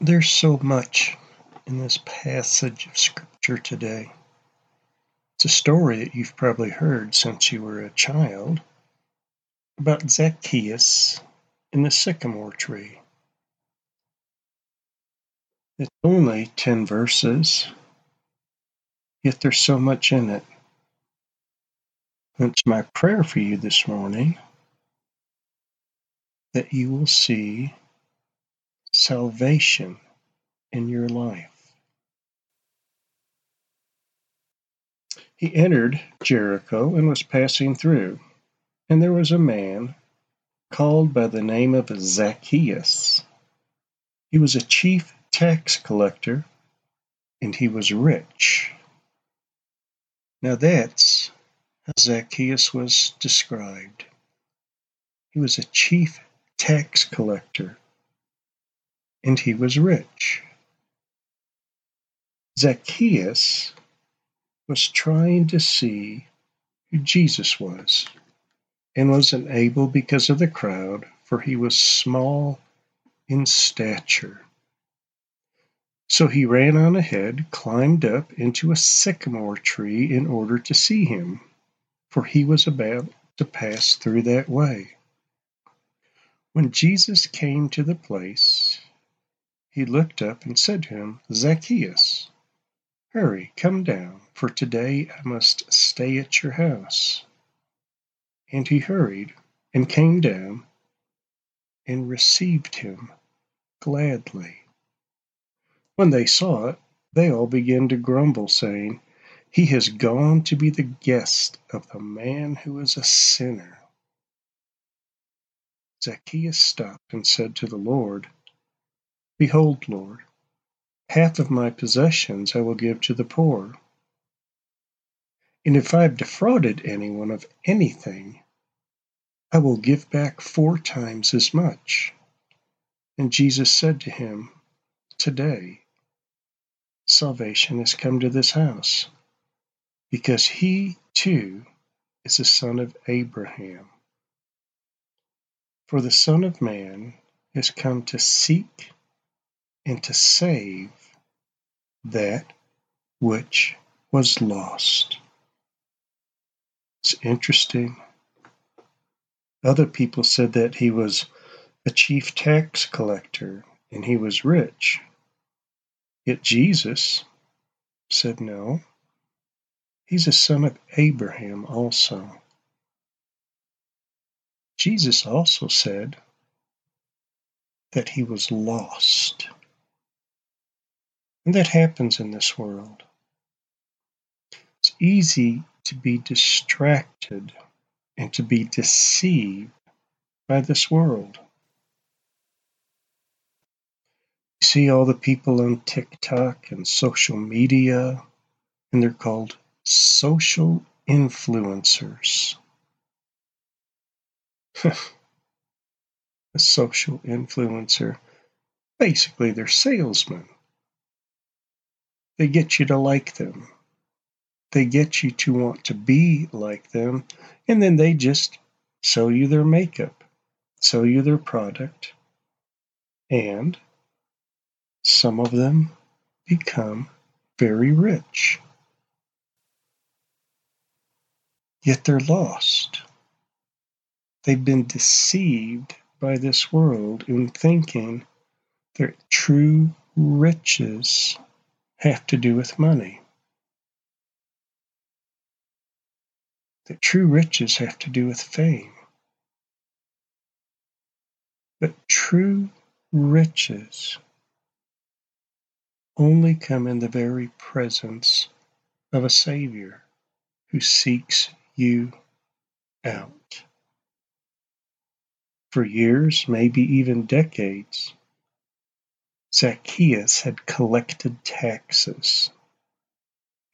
There's so much in this passage of Scripture today. It's a story that you've probably heard since you were a child about Zacchaeus and the sycamore tree. It's only 10 verses, yet there's so much in it. It's my prayer for you this morning that you will see salvation in your life. He entered Jericho and was passing through, and there was a man called by the name of Zacchaeus. He was a chief tax collector and he was rich. Now that's how Zacchaeus was described. He was a chief tax collector and he was rich. Zacchaeus was trying to see who Jesus was and was unable because of the crowd, for he was small in stature. So he ran on ahead, climbed up into a sycamore tree in order to see him, for he was about to pass through that way. When Jesus came to the place, he looked up and said to him, Zacchaeus, hurry, come down, for today I must stay at your house. And he hurried and came down and received him gladly. When they saw it, they all began to grumble, saying, He has gone to be the guest of the man who is a sinner. Zacchaeus stopped and said to the Lord, Behold, Lord, half of my possessions I will give to the poor. And if I have defrauded anyone of anything, I will give back four times as much. And Jesus said to him, Today salvation has come to this house, because he too is a son of Abraham. For the Son of Man has come to seek and to save that which was lost. It's interesting. Other people said that he was a chief tax collector and he was rich. Yet Jesus said no. He's a son of Abraham also. Jesus also said that he was lost. And that happens in this world. It's easy to be distracted and to be deceived by this world. You see all the people on TikTok and social media, and they're called social influencers. a social influencer. Basically, they're salesmen. They get you to like them. They get you to want to be like them, and then they just sell you their makeup, sell you their product, and some of them become very rich. Yet they're lost. They've been deceived by this world in thinking that true riches have to do with money. That true riches have to do with fame. But true riches only come in the very presence of a Savior who seeks you out. For years, maybe even decades, Zacchaeus had collected taxes.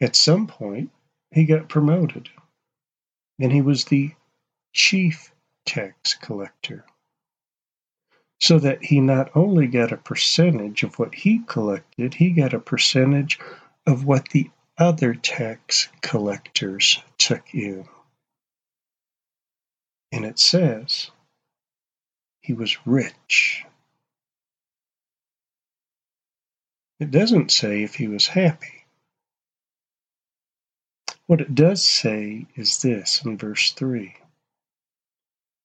At some point, he got promoted, and he was the chief tax collector. So that he not only got a percentage of what he collected, he got a percentage of what the other tax collectors took in. And it says he was rich. It doesn't say if he was happy. What it does say is this in verse 3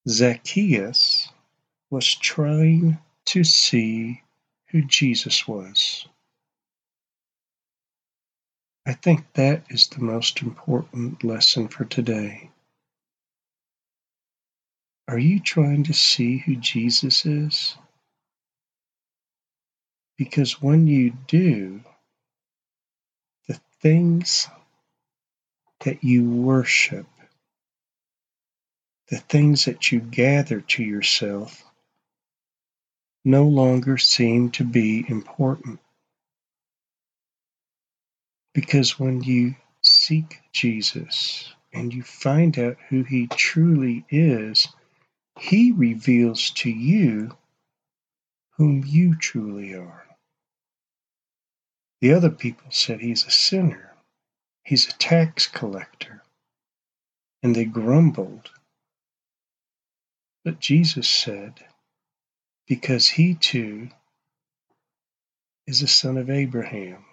Zacchaeus was trying to see who Jesus was. I think that is the most important lesson for today. Are you trying to see who Jesus is? Because when you do, the things that you worship, the things that you gather to yourself, no longer seem to be important. Because when you seek Jesus and you find out who he truly is, he reveals to you whom you truly are. The other people said he's a sinner, he's a tax collector, and they grumbled. But Jesus said, because he too is a son of Abraham.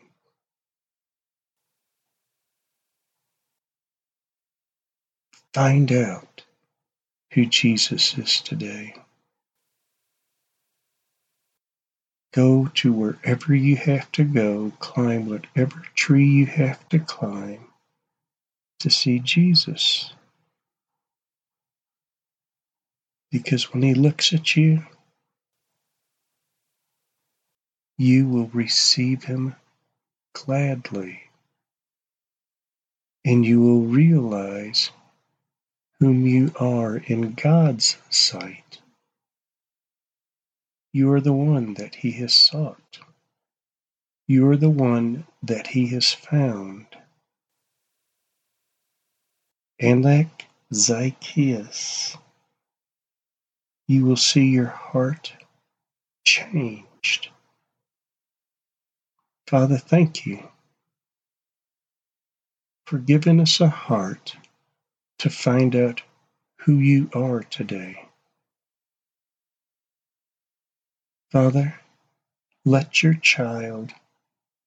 Find out who Jesus is today. Go to wherever you have to go, climb whatever tree you have to climb to see Jesus. Because when He looks at you, you will receive Him gladly, and you will realize whom you are in God's sight. You are the one that he has sought. You are the one that he has found. Like Zacchaeus, you will see your heart changed. Father, thank you for giving us a heart to find out who you are today. Father, let your child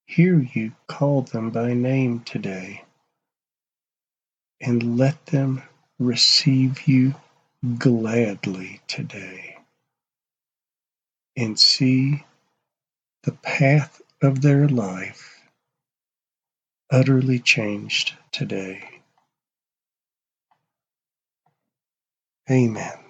hear you call them by name today, and let them receive you gladly today, and see the path of their life utterly changed today. Amen.